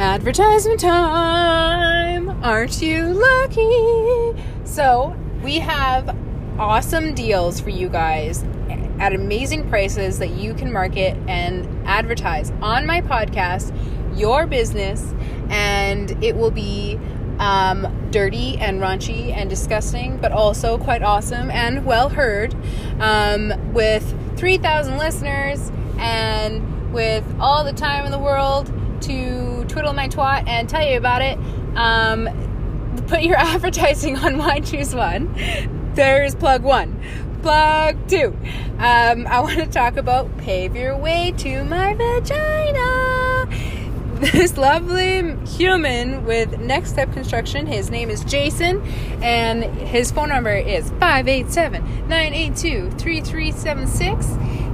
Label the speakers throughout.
Speaker 1: Advertisement time! Aren't you lucky? So, we have awesome deals for you guys at amazing prices that you can market and advertise on my podcast, your business, and it will be um, dirty and raunchy and disgusting, but also quite awesome and well heard um, with 3,000 listeners and with all the time in the world to twiddle my twat and tell you about it. Um, put your advertising on Why Choose One. There's plug one. Plug two. Um, I want to talk about pave your way to my vagina. This lovely human with Next Step Construction, his name is Jason, and his phone number is 587 982 3376.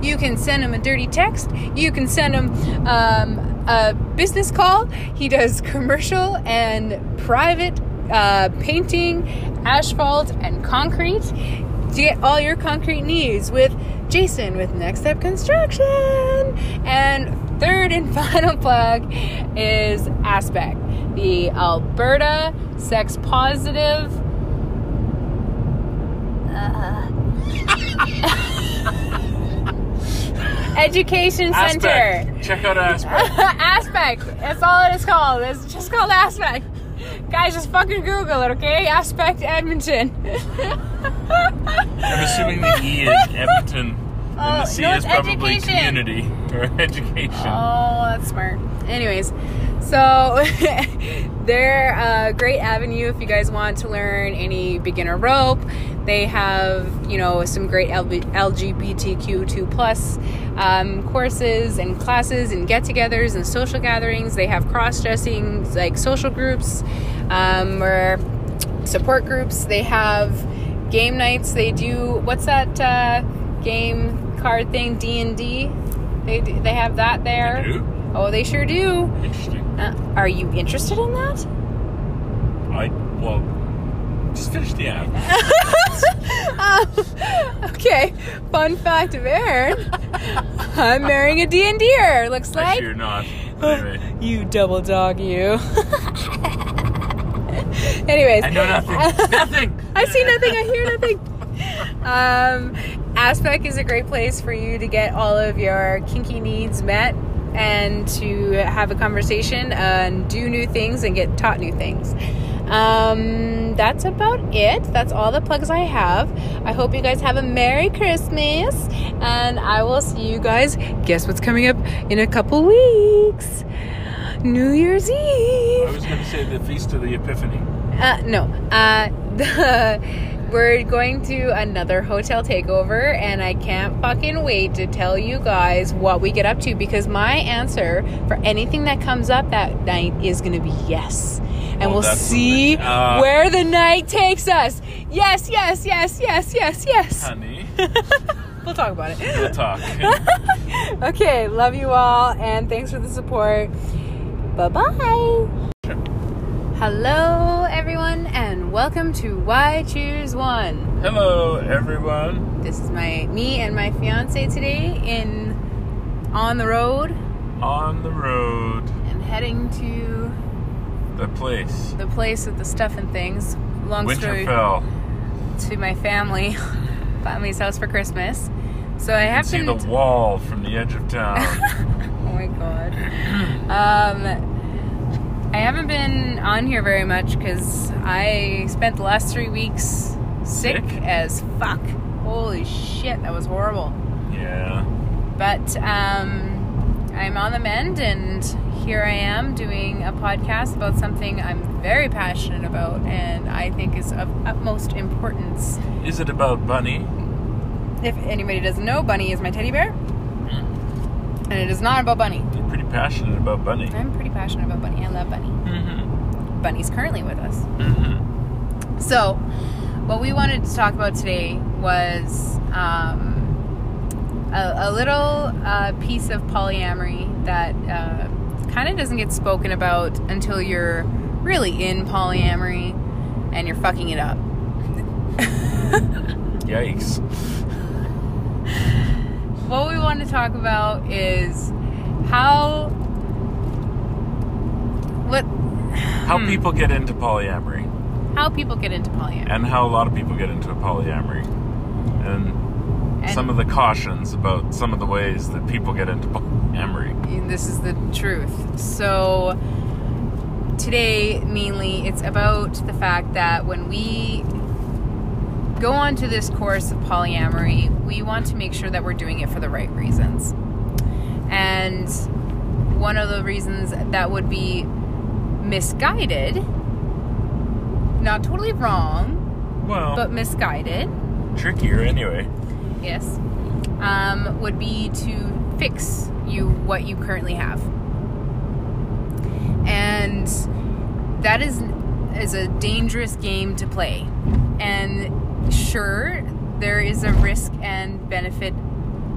Speaker 1: You can send him a dirty text. You can send him um, a business call. He does commercial and private uh, painting, asphalt, and concrete to get all your concrete needs with Jason with Next Step Construction. And third and final plug is Aspect, the Alberta sex positive. Uh, Education Center.
Speaker 2: Check out Aspect.
Speaker 1: Aspect. That's all it is called. It's just called Aspect. Guys, just fucking Google it, okay? Aspect Edmonton.
Speaker 2: I'm assuming the E is Edmonton.
Speaker 1: Oh,
Speaker 2: and the C
Speaker 1: no,
Speaker 2: is probably
Speaker 1: education.
Speaker 2: community or education.
Speaker 1: Oh, that's smart. Anyways, so they're a great avenue if you guys want to learn any beginner rope. They have, you know, some great LGBTQ2 plus um, courses and classes and get-togethers and social gatherings. They have cross-dressing like social groups um, or support groups. They have game nights. They do what's that uh, game card thing? D and D. They they have that there.
Speaker 2: They do?
Speaker 1: Oh, they sure do.
Speaker 2: Interesting.
Speaker 1: Uh, are you interested in that?
Speaker 2: I well, just finish the ad.
Speaker 1: Um, okay. Fun fact of Aaron. I'm marrying a D&D'er, looks like.
Speaker 2: You're not. Anyway,
Speaker 1: You double dog you. Anyways.
Speaker 2: I know nothing. nothing.
Speaker 1: I see nothing, I hear nothing. Um, Aspect is a great place for you to get all of your kinky needs met and to have a conversation and do new things and get taught new things. Um, that's about it. That's all the plugs I have. I hope you guys have a Merry Christmas and I will see you guys. Guess what's coming up in a couple weeks? New Year's Eve.
Speaker 2: I was going to say the Feast of the Epiphany.
Speaker 1: Uh, no. Uh, the, we're going to another hotel takeover, and I can't fucking wait to tell you guys what we get up to because my answer for anything that comes up that night is going to be yes. And
Speaker 2: Oh,
Speaker 1: we'll see.
Speaker 2: Uh,
Speaker 1: where the night takes us. Yes, yes, yes, yes, yes, yes.
Speaker 2: Honey,
Speaker 1: We'll talk about it.
Speaker 2: we'll talk.
Speaker 1: Okay, love you all, and thanks for the support. Bye bye. Hello, everyone, and welcome to Why Choose One.
Speaker 2: Hello, everyone.
Speaker 1: This is my me and my fiance today in on the road
Speaker 2: On the road.
Speaker 1: and heading to
Speaker 2: The place.
Speaker 1: the place with the stuff and things. Long story
Speaker 2: Winterfell.
Speaker 1: to my family, family's house for Christmas. So I have
Speaker 2: to
Speaker 1: see
Speaker 2: the wall from the edge of town.
Speaker 1: Oh my god. Um, I haven't been on here very much because I spent the last three weeks sick,
Speaker 2: Sick?
Speaker 1: as fuck. Holy shit, that was horrible.
Speaker 2: yeah.
Speaker 1: But um, I'm on the mend, and here I am doing a podcast about something I'm very passionate about and I think is of utmost importance.
Speaker 2: Is it about Bunny?
Speaker 1: If anybody doesn't know, Bunny is my teddy bear, and it is not about Bunny.
Speaker 2: Passionate about Bunny.
Speaker 1: I'm pretty passionate about Bunny. I love Bunny.
Speaker 2: Mm-hmm.
Speaker 1: Bunny's currently with us.
Speaker 2: Mm-hmm.
Speaker 1: So, what we wanted to talk about today was um, a, a little uh, piece of polyamory that uh, kind of doesn't get spoken about until you're really in polyamory and you're fucking it up.
Speaker 2: Yikes.
Speaker 1: What we want to talk about is how let
Speaker 2: How
Speaker 1: Hmm.
Speaker 2: people get into polyamory,
Speaker 1: how people get into polyamory.
Speaker 2: and how a lot of people get into a polyamory, and,
Speaker 1: And-
Speaker 2: some of the cautions about some of the ways that people get into polyamory.
Speaker 1: this is the truth. So today mainly it's about the fact that when we go on to this course of polyamory, we want to make sure that we're doing it for the right reasons. And one of the reasons that would be misguided, not totally wrong,
Speaker 2: Well,
Speaker 1: but misguided,
Speaker 2: trickier anyway.
Speaker 1: yes, um, would be to fix you what you currently have. And that is is a dangerous game to play. And sure, there is a risk and benefit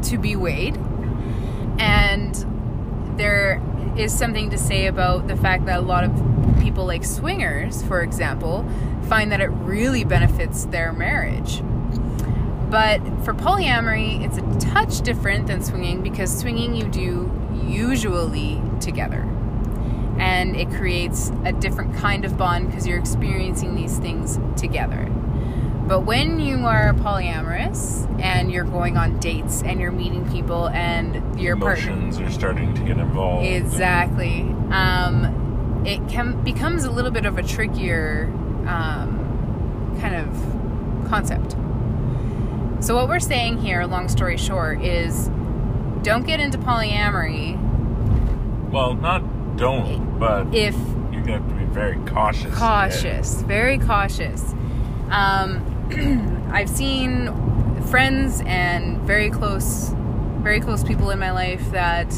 Speaker 1: to be weighed. And there is something to say about the fact that a lot of people like swingers, for example, find that it really benefits their marriage. But for polyamory, it's a touch different than swinging because swinging you do usually together. And it creates a different kind of bond because you're experiencing these things together. But when you are polyamorous and you're going on dates and you're meeting people and your partner
Speaker 2: Emotions are starting to get involved.
Speaker 1: Exactly. Um, it can becomes a little bit of a trickier um, kind of concept. So what we're saying here, long story short, is don't get into polyamory
Speaker 2: Well, not don't, but
Speaker 1: if
Speaker 2: you're gonna have to be very cautious.
Speaker 1: cautious, very cautious. Um, I've seen friends and very close, very close people in my life that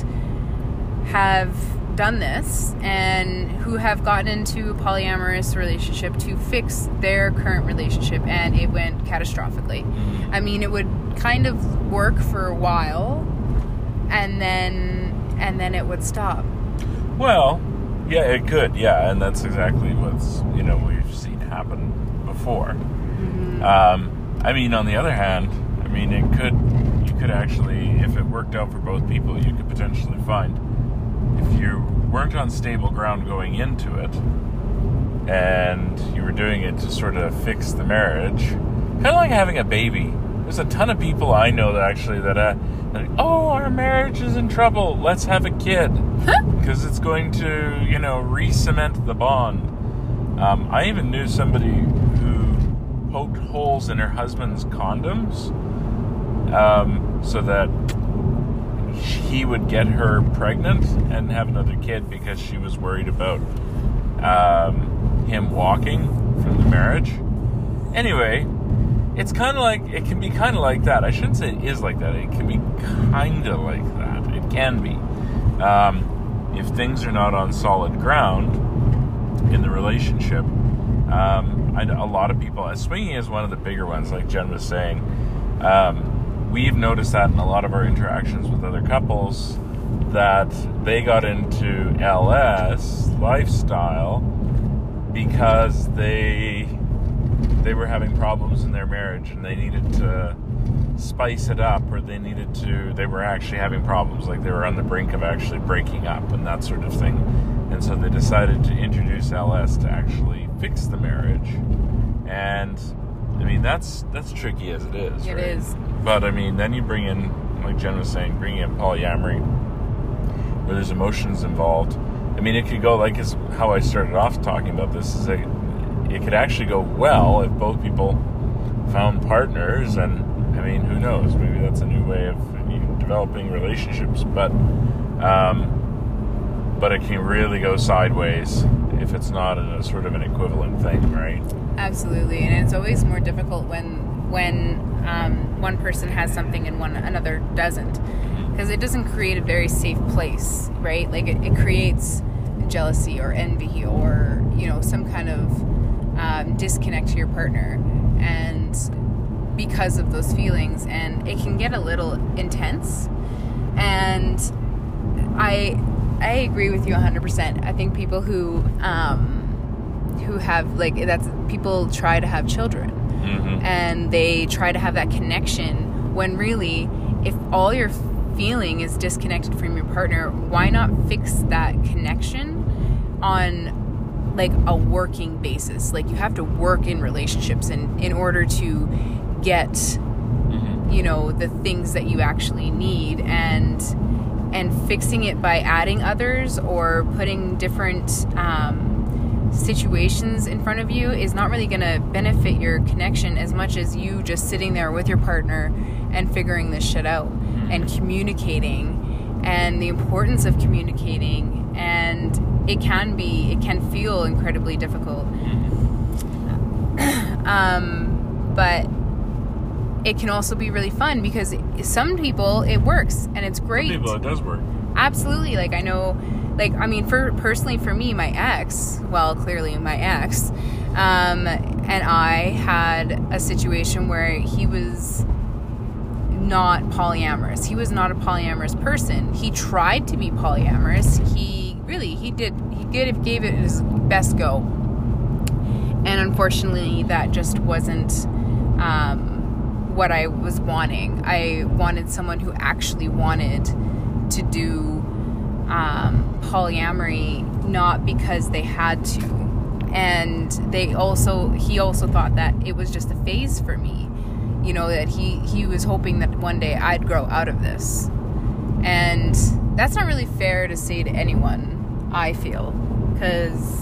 Speaker 1: have done this and who have gotten into a polyamorous relationship to fix their current relationship and it went catastrophically. Mm-hmm. I mean, it would kind of work for a while and then and then it would stop.
Speaker 2: Well, yeah, it could, yeah, and that's exactly what's you know we've seen happen before. Um, I mean, on the other hand, I mean, it could you could actually, if it worked out for both people, you could potentially find if you weren't on stable ground going into it, and you were doing it to sort of fix the marriage, kind of like having a baby. There's a ton of people I know that actually that, uh, like, oh, our marriage is in trouble. Let's have a kid because it's going to, you know, re-cement the bond. Um, I even knew somebody poked holes in her husband's condoms um, so that he would get her pregnant and have another kid because she was worried about um, him walking from the marriage. Anyway, it's kind of like it can be kind of like that. I shouldn't say it is like that. It can be kind of like that. It can be um, if things are not on solid ground in the relationship. Um, A lot of people, uh, swinging is one of the bigger ones, like Jen was saying. Um, we've noticed that in a lot of our interactions with other couples that they got into LS lifestyle because they they were having problems in their marriage and they needed to spice it up or they needed to they were actually having problems like they were on the brink of actually breaking up and that sort of thing and so they decided to introduce ls to actually fix the marriage. And i mean that's that's tricky as it is
Speaker 1: It
Speaker 2: right?
Speaker 1: is.
Speaker 2: but i mean then you bring in like jen was saying bring in polyamory where there's emotions involved. I mean it could go like is how i started off talking about this is that it could actually go well if both people found partners. And i mean who knows? Maybe that's a new way of developing relationships. But um, but it can really go sideways if it's not a sort of an equivalent thing right
Speaker 1: Absolutely, and it's always more difficult when when um, one person has something and one another doesn't, because it doesn't create a very safe place, right? Like it, it creates jealousy or envy or you know some kind of um, disconnect to your partner, and because of those feelings, and it can get a little intense. And I I agree with you 100%. I think people who um, who have like that's people try to have children
Speaker 2: mm-hmm.
Speaker 1: and they try to have that connection when really if all you're feeling is disconnected from your partner why not fix that connection on like a working basis. Like you have to work in relationships in in order to get
Speaker 2: Mhm.
Speaker 1: you know the things that you actually need and and fixing it by adding others or putting different um, situations in front of you is not really going to benefit your connection as much as you just sitting there with your partner and figuring this shit out and communicating and the importance of communicating. And it can be it can feel incredibly difficult. Um, but it can also be really fun because some people it works and it's great.
Speaker 2: People, it does work.
Speaker 1: absolutely like i know like i mean for personally for me my ex well clearly my ex um, and i had a situation where he was not polyamorous. He was not a polyamorous person. He tried to be polyamorous. He really he did he gave, gave it his best go. And unfortunately that just wasn't um, what i was wanting. I wanted someone who actually wanted to do um, polyamory not because they had to. And they also he also thought that it was just a phase for me you know that he he was hoping that one day i'd grow out of this. And that's not really fair to say to anyone i feel because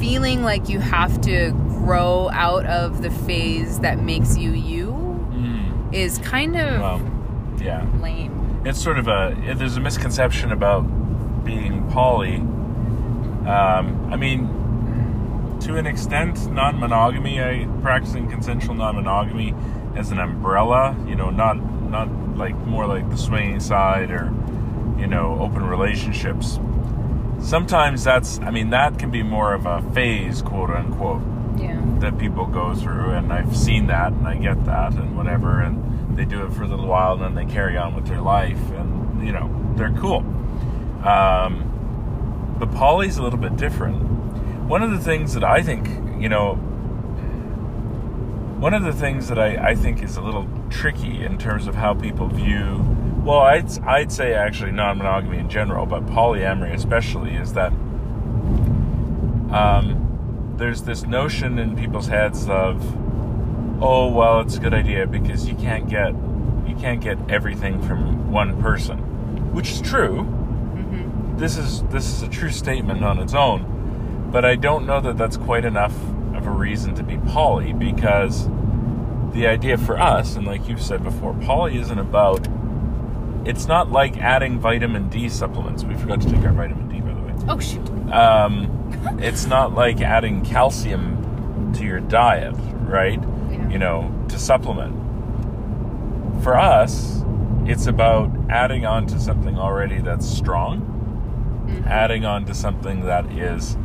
Speaker 1: feeling like you have to grow out of the phase that makes you you
Speaker 2: Mm.
Speaker 1: is kind of
Speaker 2: Well, yeah.
Speaker 1: lame
Speaker 2: it's sort of a there's a misconception about being poly. Um, I mean, to an extent, non-monogamy, I practicing consensual non-monogamy as an umbrella. You know, not not like more like the swinging side or you know open relationships. Sometimes that's I mean that can be more of a phase, quote unquote
Speaker 1: yeah
Speaker 2: that people go through, and I've seen that, and I get that, and whatever, and they do it for a little while, and then they carry on with their life, and you know they're cool. Um, but poly's a little bit different. One of the things that I think, you know, one of the things that I, I think is a little tricky in terms of how people view, well, I'd I'd say actually non-monogamy in general, but polyamory especially, is that um, there's this notion in people's heads of oh well it's a good idea because you can't get you can't get everything from one person which is true.
Speaker 1: Hmm
Speaker 2: this is this is a true statement on its own but i don't know that that's quite enough of a reason to be poly because the idea for us and like you've said before poly isn't about it's not like adding vitamin d supplements we forgot to take our vitamin d by the way
Speaker 1: oh shoot
Speaker 2: um, it's not like adding calcium to your diet, right?
Speaker 1: Yeah.
Speaker 2: You know, to supplement. For us, it's about adding on to something already that's strong,
Speaker 1: Mhm.
Speaker 2: adding on to something that is,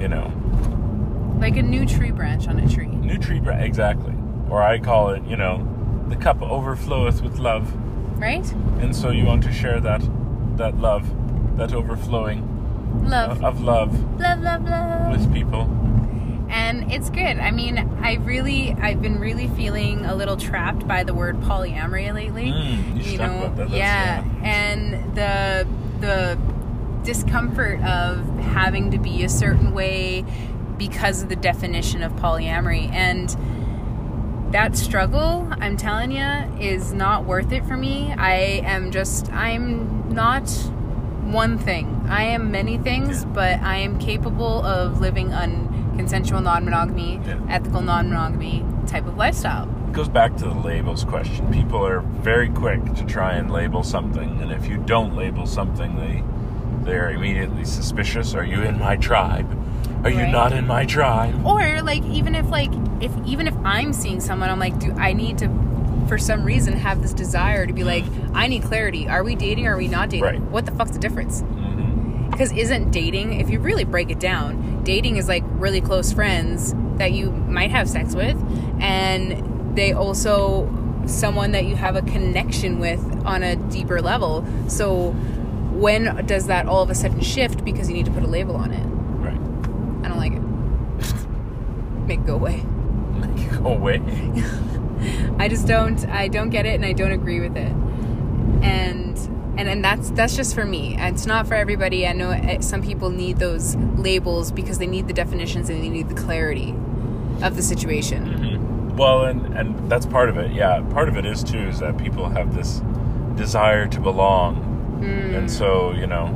Speaker 2: you know,
Speaker 1: like a new tree branch on a tree
Speaker 2: new tree, branch, exactly. Or I call it, you know, the cup overfloweth with love,
Speaker 1: right?
Speaker 2: And so you want to share that, that love, that overflowing
Speaker 1: love.
Speaker 2: of love
Speaker 1: love love love.
Speaker 2: with people.
Speaker 1: and it's good. I mean i really i've been really feeling a little trapped by the word polyamory lately.
Speaker 2: Mm, you talk about that.
Speaker 1: Yeah.
Speaker 2: uh,
Speaker 1: and the the discomfort of having to be a certain way because of the definition of polyamory. And that struggle i'm telling you is not worth it for me i am just i'm not one thing i am many things
Speaker 2: Yeah.
Speaker 1: but i am capable of living on consensual non-monogamy
Speaker 2: Yeah.
Speaker 1: ethical non-monogamy type of lifestyle
Speaker 2: It goes back to the labels question. People are very quick to try and label something, and if you don't label something, they they're immediately suspicious. Are you in my tribe? Are you not in my tribe?
Speaker 1: or like even if like if even if i'm seeing someone i'm like do i need to for some reason have this desire to be like i need clarity. Are we dating or are we not dating?
Speaker 2: Right.
Speaker 1: what the fuck's the difference?
Speaker 2: Hmm
Speaker 1: because isn't dating if you really break it down dating is like really close friends that you might have sex with and they also someone that you have a connection with on a deeper level. So when does that all of a sudden shift because you need to put a label on it
Speaker 2: Right.
Speaker 1: i don't like it make go away Make
Speaker 2: Go away.
Speaker 1: I just don't I don't get it and I don't agree with it. And and and that's that's just for me it's not for everybody i know it, some people need those labels because they need the definitions and they need the clarity of the situation
Speaker 2: Mm-hmm. Well, and and that's part of it. Yeah, part of it is too is that people have this desire to belong, and so you know,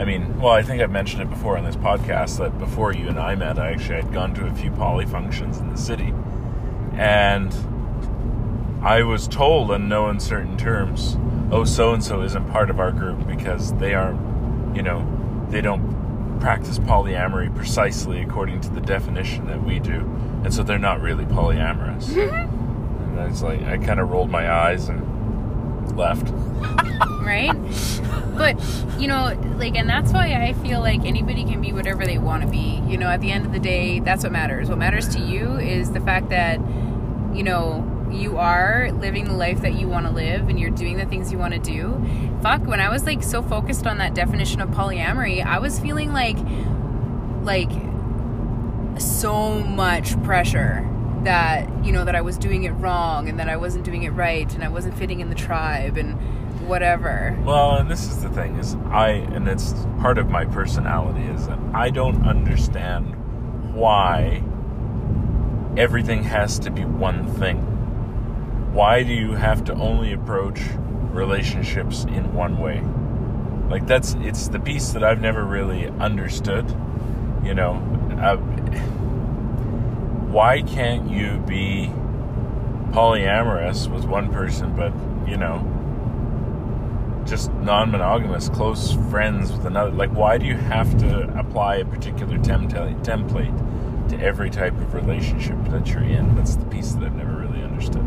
Speaker 2: I mean, well, I think I've mentioned it before on this podcast that before you and I met, I actually had gone to a few poly functions in the city, and I was told in no uncertain terms, oh, so and so isn't part of our group because they aren't, you know, they don't practice polyamory precisely according to the definition that we do, and so they're not really polyamorous. and I was like, I kind of rolled my eyes and left.
Speaker 1: right? But you know like and that's why i feel like anybody can be whatever they want to be. You know at the end of the day that's what matters. What matters to you is the fact that you know you are living the life that you want to live and you're doing the things you want to do. Fuck when i was like so focused on that definition of polyamory i was feeling like like so much pressure that you know that i was doing it wrong and that i wasn't doing it right and i wasn't fitting in the tribe and whatever
Speaker 2: Well, and this is the thing is I and it's part of my personality is that I don't understand why everything has to be one thing. Why do you have to only approach relationships in one way? Like that's it's the piece that I've never really understood. You know, uh, why can't you be polyamorous with one person, but you know, just non-monogamous, close friends with another? Like, why do you have to apply a particular template template to every type of relationship that you're in? That's the piece that I've never really understood.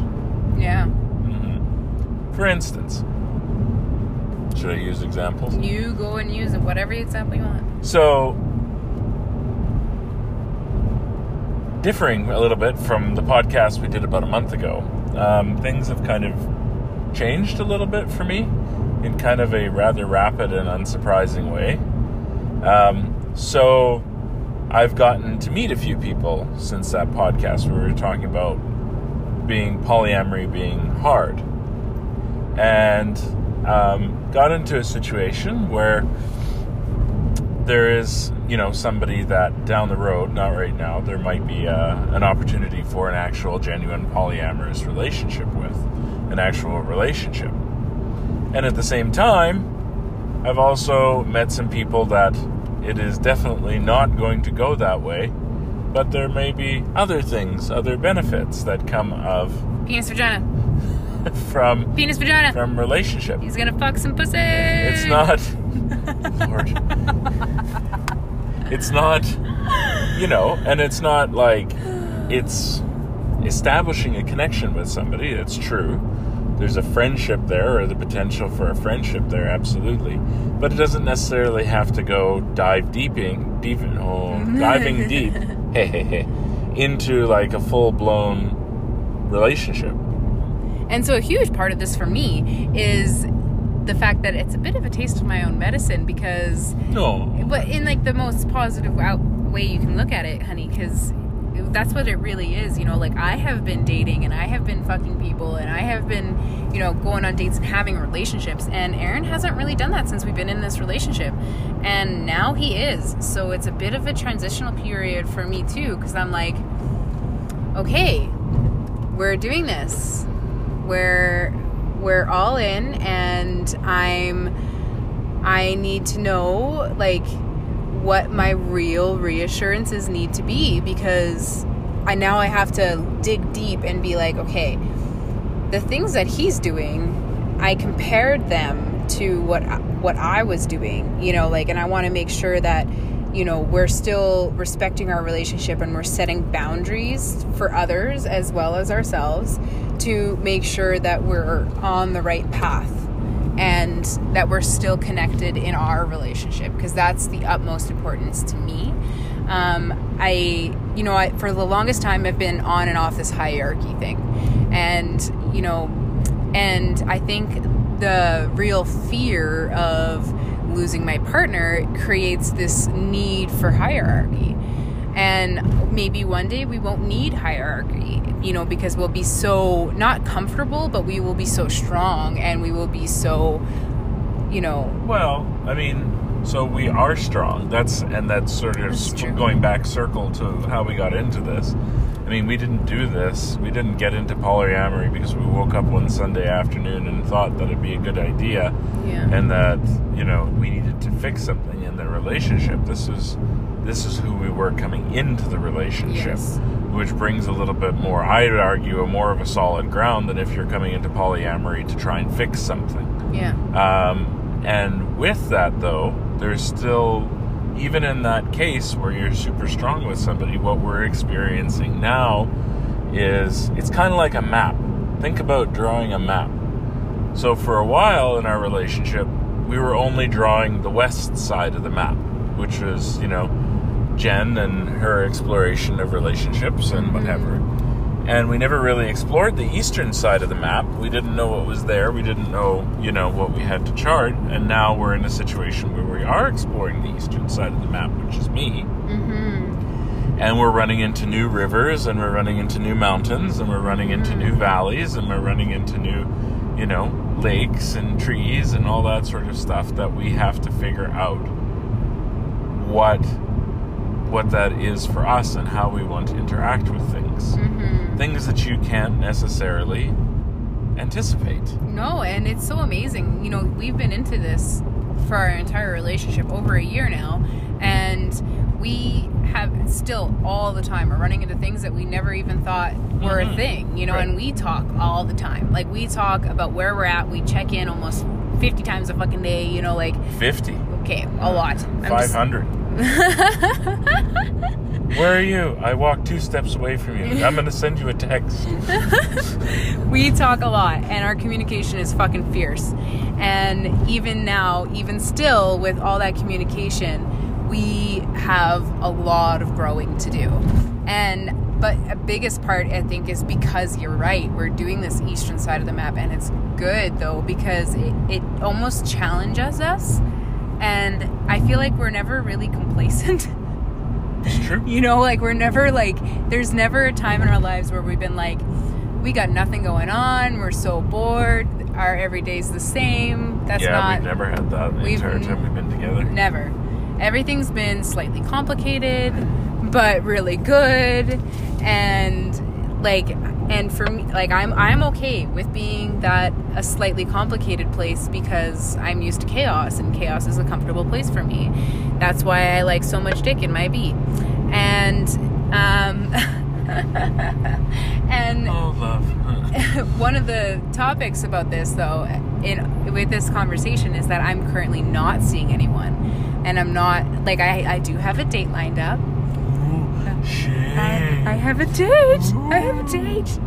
Speaker 1: yeah
Speaker 2: hmm For instance, should I use examples?
Speaker 1: you go and use whatever example you want
Speaker 2: So, differing a little bit from the podcast we did about a month ago, um, things have kind of changed a little bit for me in kind of a rather rapid and unsurprising way. Um, so, I've gotten to meet a few people since that podcast where we were talking about being polyamory being hard. And um, got into a situation where there is, you know, somebody that down the road, not right now, there might be uh, an opportunity for an actual, genuine polyamorous relationship with, an actual relationship. And at the same time, I've also met some people that it is definitely not going to go that way, but there may be other things, other benefits that come of
Speaker 1: penis vagina
Speaker 2: from
Speaker 1: penis vagina
Speaker 2: from relationship.
Speaker 1: he's gonna fuck some pussy
Speaker 2: It's not Lord. It's not you know, and it's not like it's establishing a connection with somebody, it's true. There's a friendship there or the potential for a friendship there, absolutely. But it doesn't necessarily have to go dive deeping deep oh, diving deep hey, hey, hey, into like a full blown relationship.
Speaker 1: And so a huge part of this for me is the fact that it's a bit of a taste of my own medicine because
Speaker 2: No.
Speaker 1: but in like the most positive out way you can look at it, honey, because that's what it really is. You know, like I have been dating and I have been fucking people and I have been, you know, going on dates and having relationships. And Aaron hasn't really done that since we've been in this relationship. And now he is. So it's a bit of a transitional period for me too, because I'm like, okay, we're doing this. We're we're all in and I'm I need to know like what my real reassurances need to be because I now I have to dig deep and be like, okay, the things that he's doing, I compared them to what what I was doing, you know, like and I want to make sure that you know, we're still respecting our relationship and we're setting boundaries for others as well as ourselves to make sure that we're on the right path and that we're still connected in our relationship because that's the utmost importance to me. Um, I, you know, I, for the longest time, I've been on and off this hierarchy thing, and you know, and I think the real fear of losing my partner creates this need for hierarchy. And maybe one day we won't need hierarchy, you know, because we'll be so not comfortable, but we will be so strong and we will be so, you know,
Speaker 2: Well, I mean, so we are strong. That's and that's sort of
Speaker 1: That's
Speaker 2: going back circle to how we got into this. I mean, we didn't do this. We didn't get into polyamory because we woke up one Sunday afternoon and thought that it'd be a good idea,
Speaker 1: yeah.
Speaker 2: and that you know we needed to fix something in the relationship. This is this is who we were coming into the relationship,
Speaker 1: Yes.
Speaker 2: which brings a little bit more. I would argue a more of a solid ground than if you're coming into polyamory to try and fix something.
Speaker 1: yeah.
Speaker 2: Um, and with that, though, there's still, even in that case where you're super strong with somebody, what we're experiencing now is it's kind of like a map. Think about drawing a map. So, for a while in our relationship, we were only drawing the west side of the map, which was, you know, Jen and her exploration of relationships and whatever. And we never really explored the eastern side of the map. We didn't know what was there. We didn't know, you know, what we had to chart. And now we're in a situation where we are exploring the eastern side of the map, which is me.
Speaker 1: Mm-hmm.
Speaker 2: And we're running into new rivers, and we're running into new mountains, and we're running into new valleys, and we're running into new, you know, lakes and trees and all that sort of stuff that we have to figure out what what that is for us and how we want to interact with things.
Speaker 1: Mm-hmm.
Speaker 2: Things that you can't necessarily anticipate.
Speaker 1: No, and it's so amazing. You know, we've been into this for our entire relationship over a year now, and we have still all the time are running into things that we never even thought were a
Speaker 2: Mhm.
Speaker 1: thing. You know,
Speaker 2: Right.
Speaker 1: and we talk all the time. Like we talk about where we're at. We check in almost fifty times a fucking day. You know, like
Speaker 2: 50,
Speaker 1: okay, a lot. I'm just-
Speaker 2: 500. Where are you? I walk two steps away from you. I'm to send you a text.
Speaker 1: we talk a lot and our communication is fucking fierce and even now even still with all that communication we have a lot of growing to do and but a biggest part i think is because you're right we're doing this eastern side of the map and it's good though because it, it almost challenges us and i feel like we're never really complacent
Speaker 2: It's true.
Speaker 1: you know, like we're never like there's never a time in our lives where we've been like we got nothing going on, we're so bored, our everyday's the same. That's
Speaker 2: yeah,
Speaker 1: not
Speaker 2: we've never had that the
Speaker 1: we've-
Speaker 2: entire time we've been together.
Speaker 1: never. Everything's been slightly complicated, but really good and like and for me like I'm I'm okay with being that a slightly complicated place because I'm used to chaos and chaos is a comfortable place for me. That's why I like so much dick in my beat. And um and
Speaker 2: Oh, love.
Speaker 1: one of the topics about this though in with this conversation is that I'm currently not seeing anyone and I'm not like I, I do have a date lined up. I, I have a date. I have a date.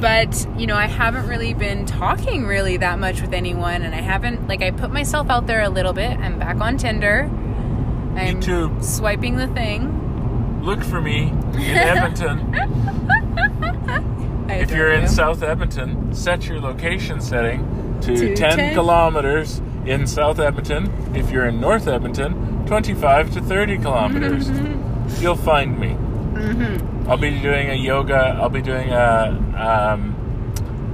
Speaker 1: But, you know, I haven't really been talking really that much with anyone and I haven't like I put myself out there a little bit. I'm back on Tinder. I'm
Speaker 2: too.
Speaker 1: swiping the thing.
Speaker 2: Look for me in Edmonton. If you're in. South Edmonton, set your location setting to,
Speaker 1: To
Speaker 2: 10,
Speaker 1: 10.
Speaker 2: kilometers in South Edmonton. If you're in North Edmonton, 25 to 30 kilometers. Mm-hmm. You'll find me.
Speaker 1: Mhm.
Speaker 2: I'll be doing a yoga. I'll be doing a um,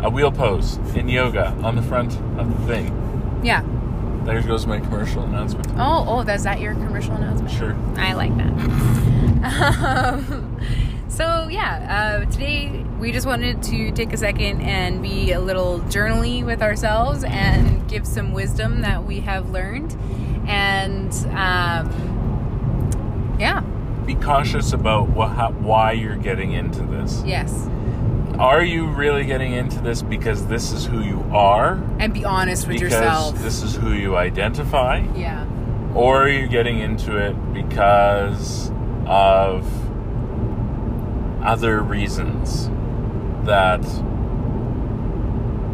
Speaker 2: a wheel pose in yoga on the front of the thing.
Speaker 1: Yeah.
Speaker 2: There goes my commercial announcement.
Speaker 1: Oh, oh, that's that your commercial announcement?
Speaker 2: Sure.
Speaker 1: I like that. um, so yeah, uh, today we just wanted to take a second and be a little journaly with ourselves and give some wisdom that we have learned, and um, yeah,
Speaker 2: Be cautious about wha- how, why you're getting into this.
Speaker 1: yes,
Speaker 2: Are you really getting into this because this is who you are?
Speaker 1: and be honest with
Speaker 2: because
Speaker 1: yourself.
Speaker 2: this is who you identify?
Speaker 1: yeah,
Speaker 2: Or are you getting into it because of other reasons that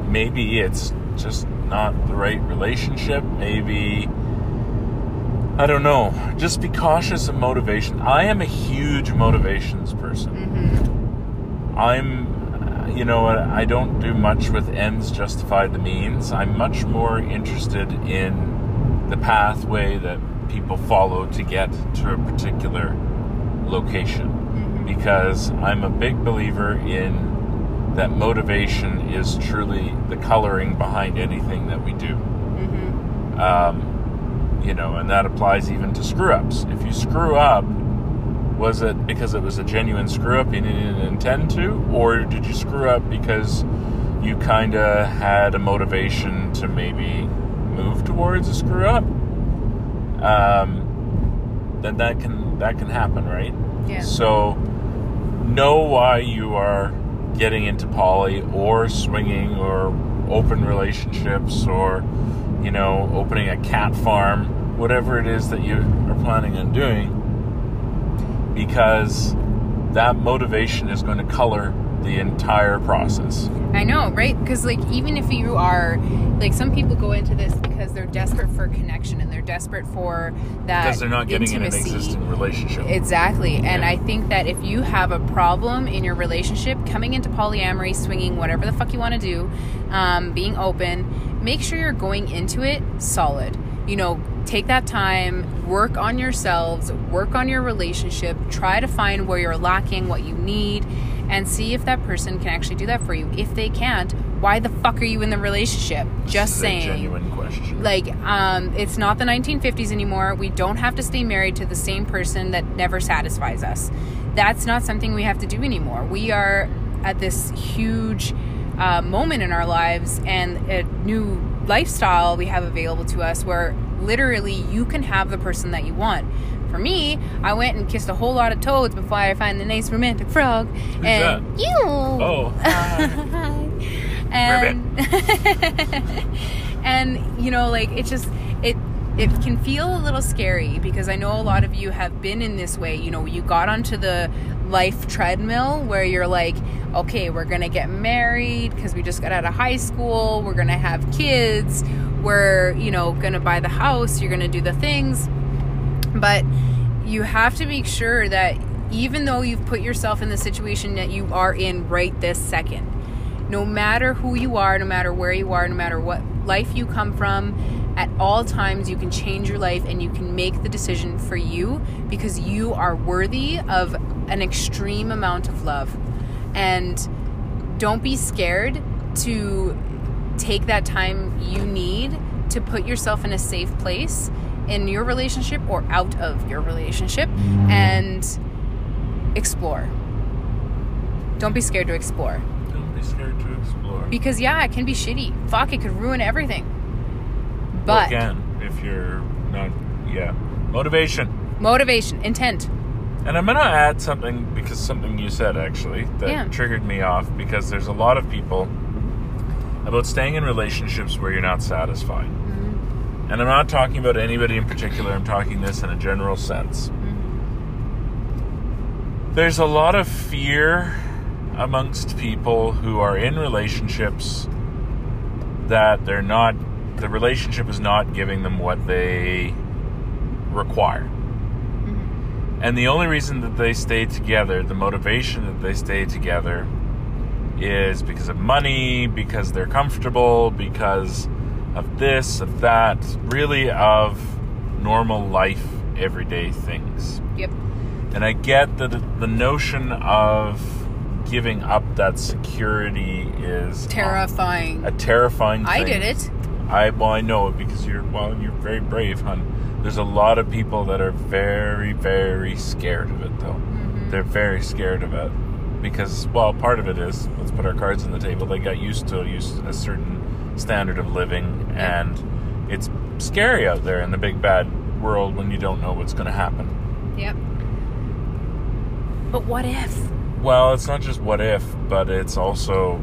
Speaker 2: maybe it's just not the right relationship? Maybe, I don't know. Just be cautious of motivation. I am a huge motivations person.
Speaker 1: hmm
Speaker 2: I'm, you know, I don't do much with ends justify the means. I'm much more interested in the pathway that people follow to get to a particular location
Speaker 1: hmm
Speaker 2: because I'm a big believer in that motivation is truly the coloring behind anything that we do.
Speaker 1: hmm
Speaker 2: Um, you know, and that applies even to screw ups. If you screw up, was it because it was a genuine screw up and you didn't intend to, or did you screw up because you kind of had a motivation to maybe move towards a screw up? Um, then that can that can happen, right?
Speaker 1: Yeah.
Speaker 2: So know why you are getting into poly or swinging or open relationships or you know opening a cat farm, whatever it is that you are planning on doing, because that motivation is going to color the entire process.
Speaker 1: I know, right? Because like even if you are like some people go into this because they're desperate for connection and they're desperate for that
Speaker 2: Because they're not getting
Speaker 1: intimacy.
Speaker 2: in an existing relationship.
Speaker 1: Exactly. And
Speaker 2: Yeah.
Speaker 1: I think that if you have a problem in your relationship, coming into polyamory, swinging, whatever the fuck you want to do, um, being open, make sure you're going into it solid. You know, take that time, work on yourselves, work on your relationship, try to find where you're lacking, what you need, and see if that person can actually do that for you. If they can't, why the fuck are you in the relationship? Just
Speaker 2: This is a
Speaker 1: saying
Speaker 2: genuine question.
Speaker 1: like um, it's not the 1950s anymore we don't have to stay married to the same person that never satisfies us that's not something we have to do anymore we are at this huge uh, moment in our lives and a new lifestyle we have available to us where literally you can have the person that you want for me, I went and kissed a whole lot of toads before I find the nice romantic frog. and
Speaker 2: that?
Speaker 1: you.
Speaker 2: Oh, hi.
Speaker 1: and and you know like it just it it can feel a little scary because i know a lot of you have been in this way. You know you got onto the life treadmill where you're like okay we're gonna get married because we just got out of high school we're gonna have kids we're you know gonna buy the house you're gonna do the things. But you have to make sure that even though you've put yourself in the situation that you are in right this second no matter who you are, no matter where you are, no matter what life you come from, at all times you can change your life and you can make the decision for you because you are worthy of an extreme amount of love. And don't be scared to take that time you need to put yourself in a safe place in your relationship or out of your relationship and explore. Don't be scared to explore.
Speaker 2: Don't be scared to explore.
Speaker 1: Because yeah, it can be shitty. Fuck, it could ruin everything. But
Speaker 2: again, if you're not, yeah, motivation.
Speaker 1: motivation, intent.
Speaker 2: And I'm gonna add something because something you said actually that
Speaker 1: Yeah.
Speaker 2: triggered me off because there's a lot of people about staying in relationships where you're not satisfied. Mm-hmm. And I'm not talking about anybody in particular. I'm talking this in a general sense. Mm-hmm. There's a lot of fear amongst people who are in relationships that they're not the relationship is not giving them what they require. Mm-hmm. And the only reason that they stay together, the motivation that they stay together, is because of money, because they're comfortable, because of this, of that, really of normal life, everyday things.
Speaker 1: Yep.
Speaker 2: And I get that the notion of giving up that security is uh,
Speaker 1: Terrifying.
Speaker 2: a terrifying thing.
Speaker 1: I did it.
Speaker 2: I well, I know it because you're well, you're very brave, hon. There's a lot of people that are very, very scared of it, though. Mm-hmm. They're very scared of it because, well, part of it is let's put our cards on the table. They got used to use a certain standard of living, and it's scary out there in the big bad world when you don't know what's going to happen.
Speaker 1: Yep. But what if?
Speaker 2: Well, it's not just what if, but it's also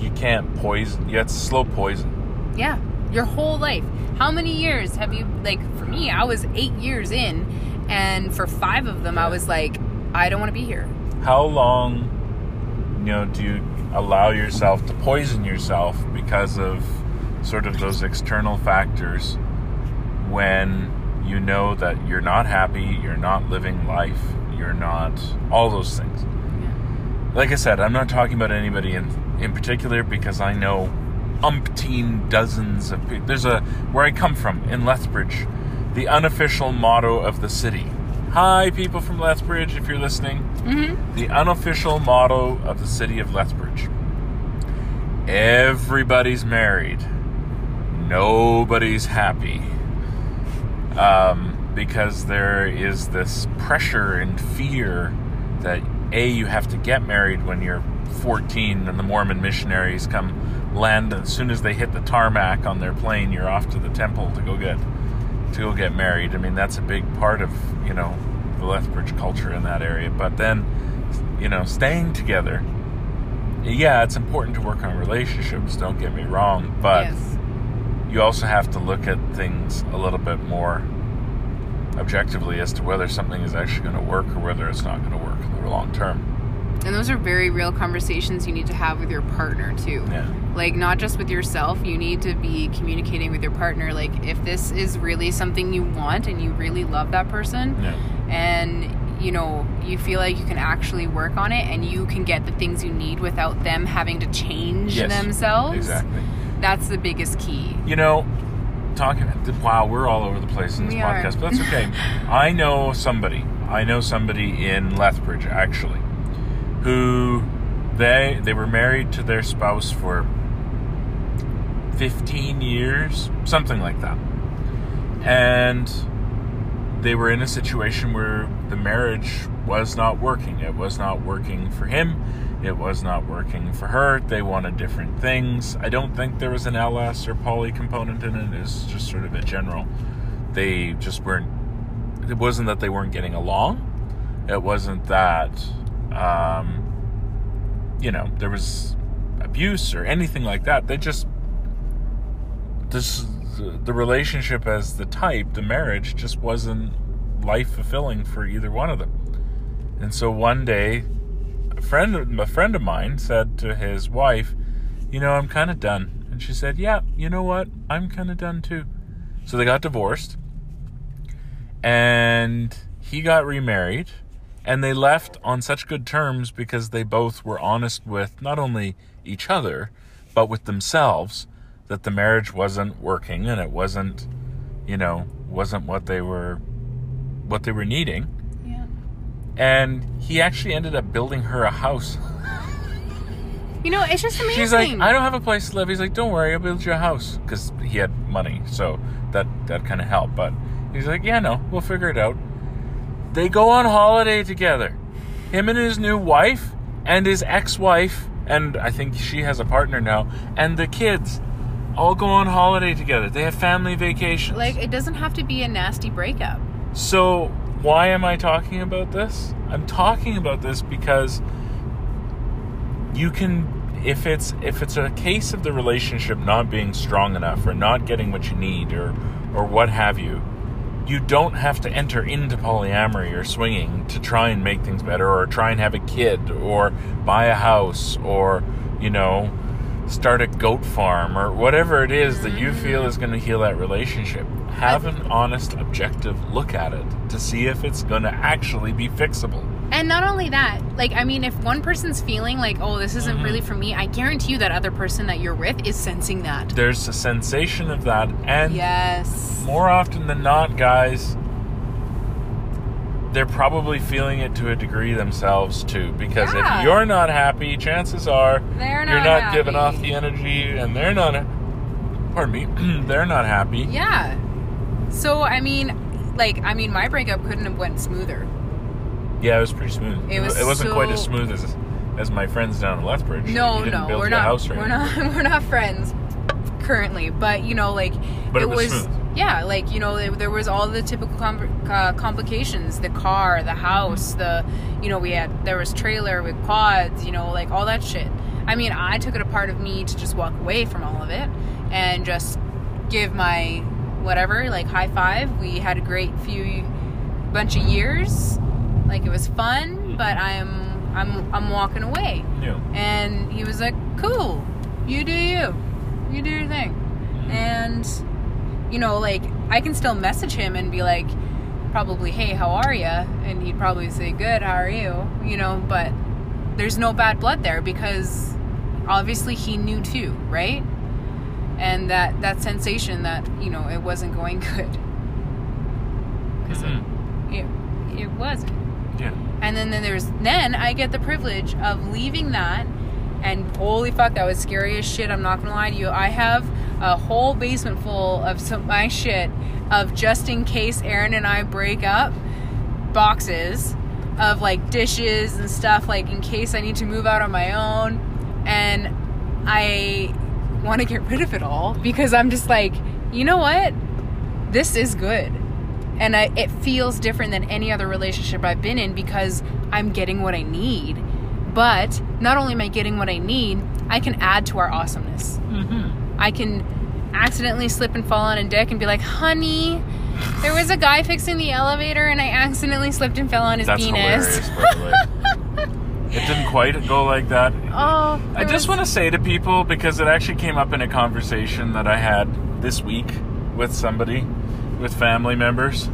Speaker 2: you can't poison. You have to slow poison.
Speaker 1: Yeah. Your whole life. How many years have you like for me, I was 8 years in and for 5 of them I was like I don't want to be here.
Speaker 2: how long you know do you allow yourself to poison yourself because of sort of those external factors when you know that you're not happy you're not living life you're not all those things like i said i'm not talking about anybody in in particular because i know umpteen dozens of people there's a where i come from in lethbridge the unofficial motto of the city hi people from lethbridge if you're listening
Speaker 1: Mhm.
Speaker 2: the unofficial motto of the city of Lethbridge. Everybody's married. nobody's happy. Um, because there is this pressure and fear that A, you have to get married when you're 14 and the Mormon missionaries come land as soon as they hit the tarmac on their plane, you're off to the temple to go get to go get married. I mean, that's a big part of, you know, the Lethbridge culture in that area. But then, you know, staying together, yeah, it's important to work on relationships, don't get me wrong, but
Speaker 1: yes.
Speaker 2: you also have to look at things a little bit more objectively as to whether something is actually going to work or whether it's not going to work in the long term.
Speaker 1: And those are very real conversations you need to have with your partner too.
Speaker 2: Yeah.
Speaker 1: Like not just with yourself, you need to be communicating with your partner like if this is really something you want and you really love that person
Speaker 2: Yeah.
Speaker 1: and you know, you feel like you can actually work on it and you can get the things you need without them having to change
Speaker 2: Yes,
Speaker 1: themselves.
Speaker 2: Exactly.
Speaker 1: That's the biggest key.
Speaker 2: You know, talking. About wow, we're all over the place in this
Speaker 1: We are.
Speaker 2: podcast, but that's okay. I know somebody. I know somebody in Lethbridge actually, who they they were married to their spouse for fifteen years, something like that, and they were in a situation where the marriage was not working. It was not working for him. It was not working for her. They wanted different things. I don't think there was an LS or poly component in it. It was just sort of a general. They just weren't. It wasn't that they weren't getting along. It wasn't that, um, you know, there was abuse or anything like that. They just this the relationship as the type, the marriage just wasn't life fulfilling for either one of them. And so one day, a friend a friend of mine said to his wife, "You know, I'm kind of done." And she said, "Yeah, you know what? I'm kind of done too." So they got divorced. And he got remarried and they left on such good terms because they both were honest with not only each other but with themselves that the marriage wasn't working and it wasn't you know wasn't what they were what they were needing. And he actually ended up building her a house.
Speaker 1: You know, it's just amazing.
Speaker 2: she's like i don't have a place to live. He's like don't worry i'll build you a house. Because he had money so that that kind of helped but he's like yeah no we'll figure it out. They go on holiday together. Him and his new wife and his ex-wife and i think she has a partner now and the kids all go on holiday together. They have family vacations.
Speaker 1: Like it doesn't have to be a nasty breakup.
Speaker 2: so why am I talking about this? I'm talking about this because you can if it's if it's a case of the relationship not being strong enough or not getting what you need or or what have you, you don't have to enter into polyamory or swinging to try and make things better or try and have a kid or buy a house or, you know, start a goat farm or whatever it is that you mm-hmm. feel is going to heal that relationship. Have an honest, objective look at it to see if it's going to actually be fixable.
Speaker 1: And not only that, like I mean, if one person's feeling like, "Oh, this isn't mm-hmm. really for me," I guarantee you that other person that you're with is sensing that.
Speaker 2: There's a sensation of that, and
Speaker 1: Yes.
Speaker 2: more often than not, guys, they're probably feeling it to a degree themselves too. Because
Speaker 1: Yeah.
Speaker 2: if you're not happy, chances are
Speaker 1: They're
Speaker 2: you're
Speaker 1: not
Speaker 2: not giving off the energy, and they're not. Pardon me, they're not happy.
Speaker 1: Yeah. So I mean, like I mean, my breakup couldn't have went smoother.
Speaker 2: Yeah, it was pretty smooth.
Speaker 1: It was
Speaker 2: it wasn't quite as smooth as as my friends down in Lethbridge.
Speaker 1: No, no, we're not. we're not. We're not friends currently. But you know, like
Speaker 2: But it was smooth.
Speaker 1: Yeah, like you know, there, there was all the typical com- uh, complications: the car, the house, the you know, we had there was trailer with quads, you know, like all that shit. I mean, I took it a part of me to just walk away from all of it and just give my whatever, like high five. We had a great few bunch of years. Like it was fun, mm-hmm. but I'm I'm I'm walking away.
Speaker 2: Yeah.
Speaker 1: And he was like, "Cool, you do you, you do your thing." Mm-hmm. And you know, like I can still message him and be like, probably, "Hey, how are you?" And he'd probably say, "Good, how are you?" You know, but there's no bad blood there because obviously he knew too, right? And that that sensation that you know it wasn't going good because
Speaker 2: Mhm.
Speaker 1: it, it it wasn't.
Speaker 2: Yeah.
Speaker 1: And then, then there's then I get the privilege of leaving that and holy fuck that was scary as shit, I'm not gonna lie to you. I have a whole basement full of some my shit of just in case Aaron and I break up boxes of like dishes and stuff like in case I need to move out on my own and I want to get rid of it all because I'm just like, you know what? This is good. And I, it feels different than any other relationship I've been in because I'm getting what I need. But not only am I getting what I need, I can add to our awesomeness.
Speaker 2: Mm-hmm.
Speaker 1: I can accidentally slip and fall on a dick and be like, honey, there was a guy fixing the elevator and I accidentally slipped and fell on his
Speaker 2: That's
Speaker 1: penis.
Speaker 2: hilarious, by the way. It didn't quite go like that.
Speaker 1: Oh,
Speaker 2: I just
Speaker 1: was-
Speaker 2: want to say to people because it actually came up in a conversation that I had this week with somebody, with family members.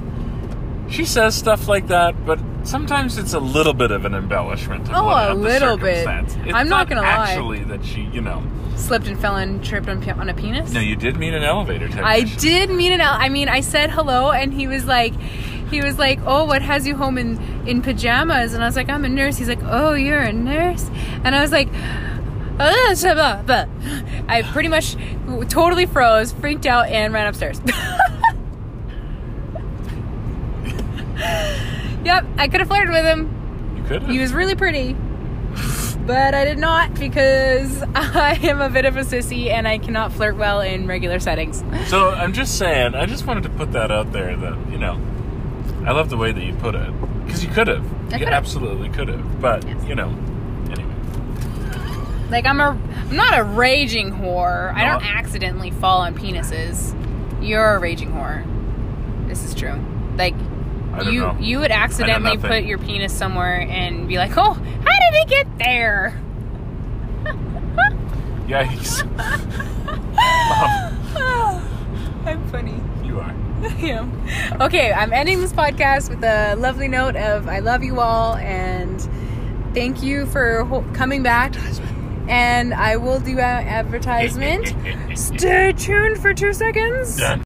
Speaker 2: She says stuff like that, but sometimes it's a little bit of an embellishment.
Speaker 1: Oh,
Speaker 2: what,
Speaker 1: a little bit.
Speaker 2: It's
Speaker 1: I'm not gonna lie.
Speaker 2: Actually, that she, you know,
Speaker 1: slipped and fell and tripped on, on a penis.
Speaker 2: no, you did meet an elevator technician.
Speaker 1: I did meet an. el- I mean, I said hello, and he was like, he was like, "Oh, what has you home in in pajamas?" And I was like, "I'm a nurse." He's like, "Oh, you're a nurse," and I was like. "Uh, blah." I pretty much totally froze, freaked out, and ran upstairs. yep, I could have flirted with him.
Speaker 2: You could have.
Speaker 1: He was really pretty. But I did not because I am a bit of a sissy and I cannot flirt well in regular settings.
Speaker 2: So I'm just saying, I just wanted to put that out there that, you know, I love the way that you put it. Because you could have. You
Speaker 1: could've.
Speaker 2: absolutely could have. But,
Speaker 1: Yes.
Speaker 2: you know, anyway.
Speaker 1: Like I'm a I'm not a raging whore. I don't accidentally fall on penises. You're a raging whore. This is true. Like you
Speaker 2: know.
Speaker 1: you would accidentally put your penis somewhere and be like, "Oh, how did it get there?"
Speaker 2: Yikes.
Speaker 1: Um, I'm funny.
Speaker 2: you are.
Speaker 1: Okay, I'm ending this podcast with a lovely note of I love you all and thank you for ho- coming back. And I will do an advertisement. Stay tuned for two seconds.
Speaker 2: Done.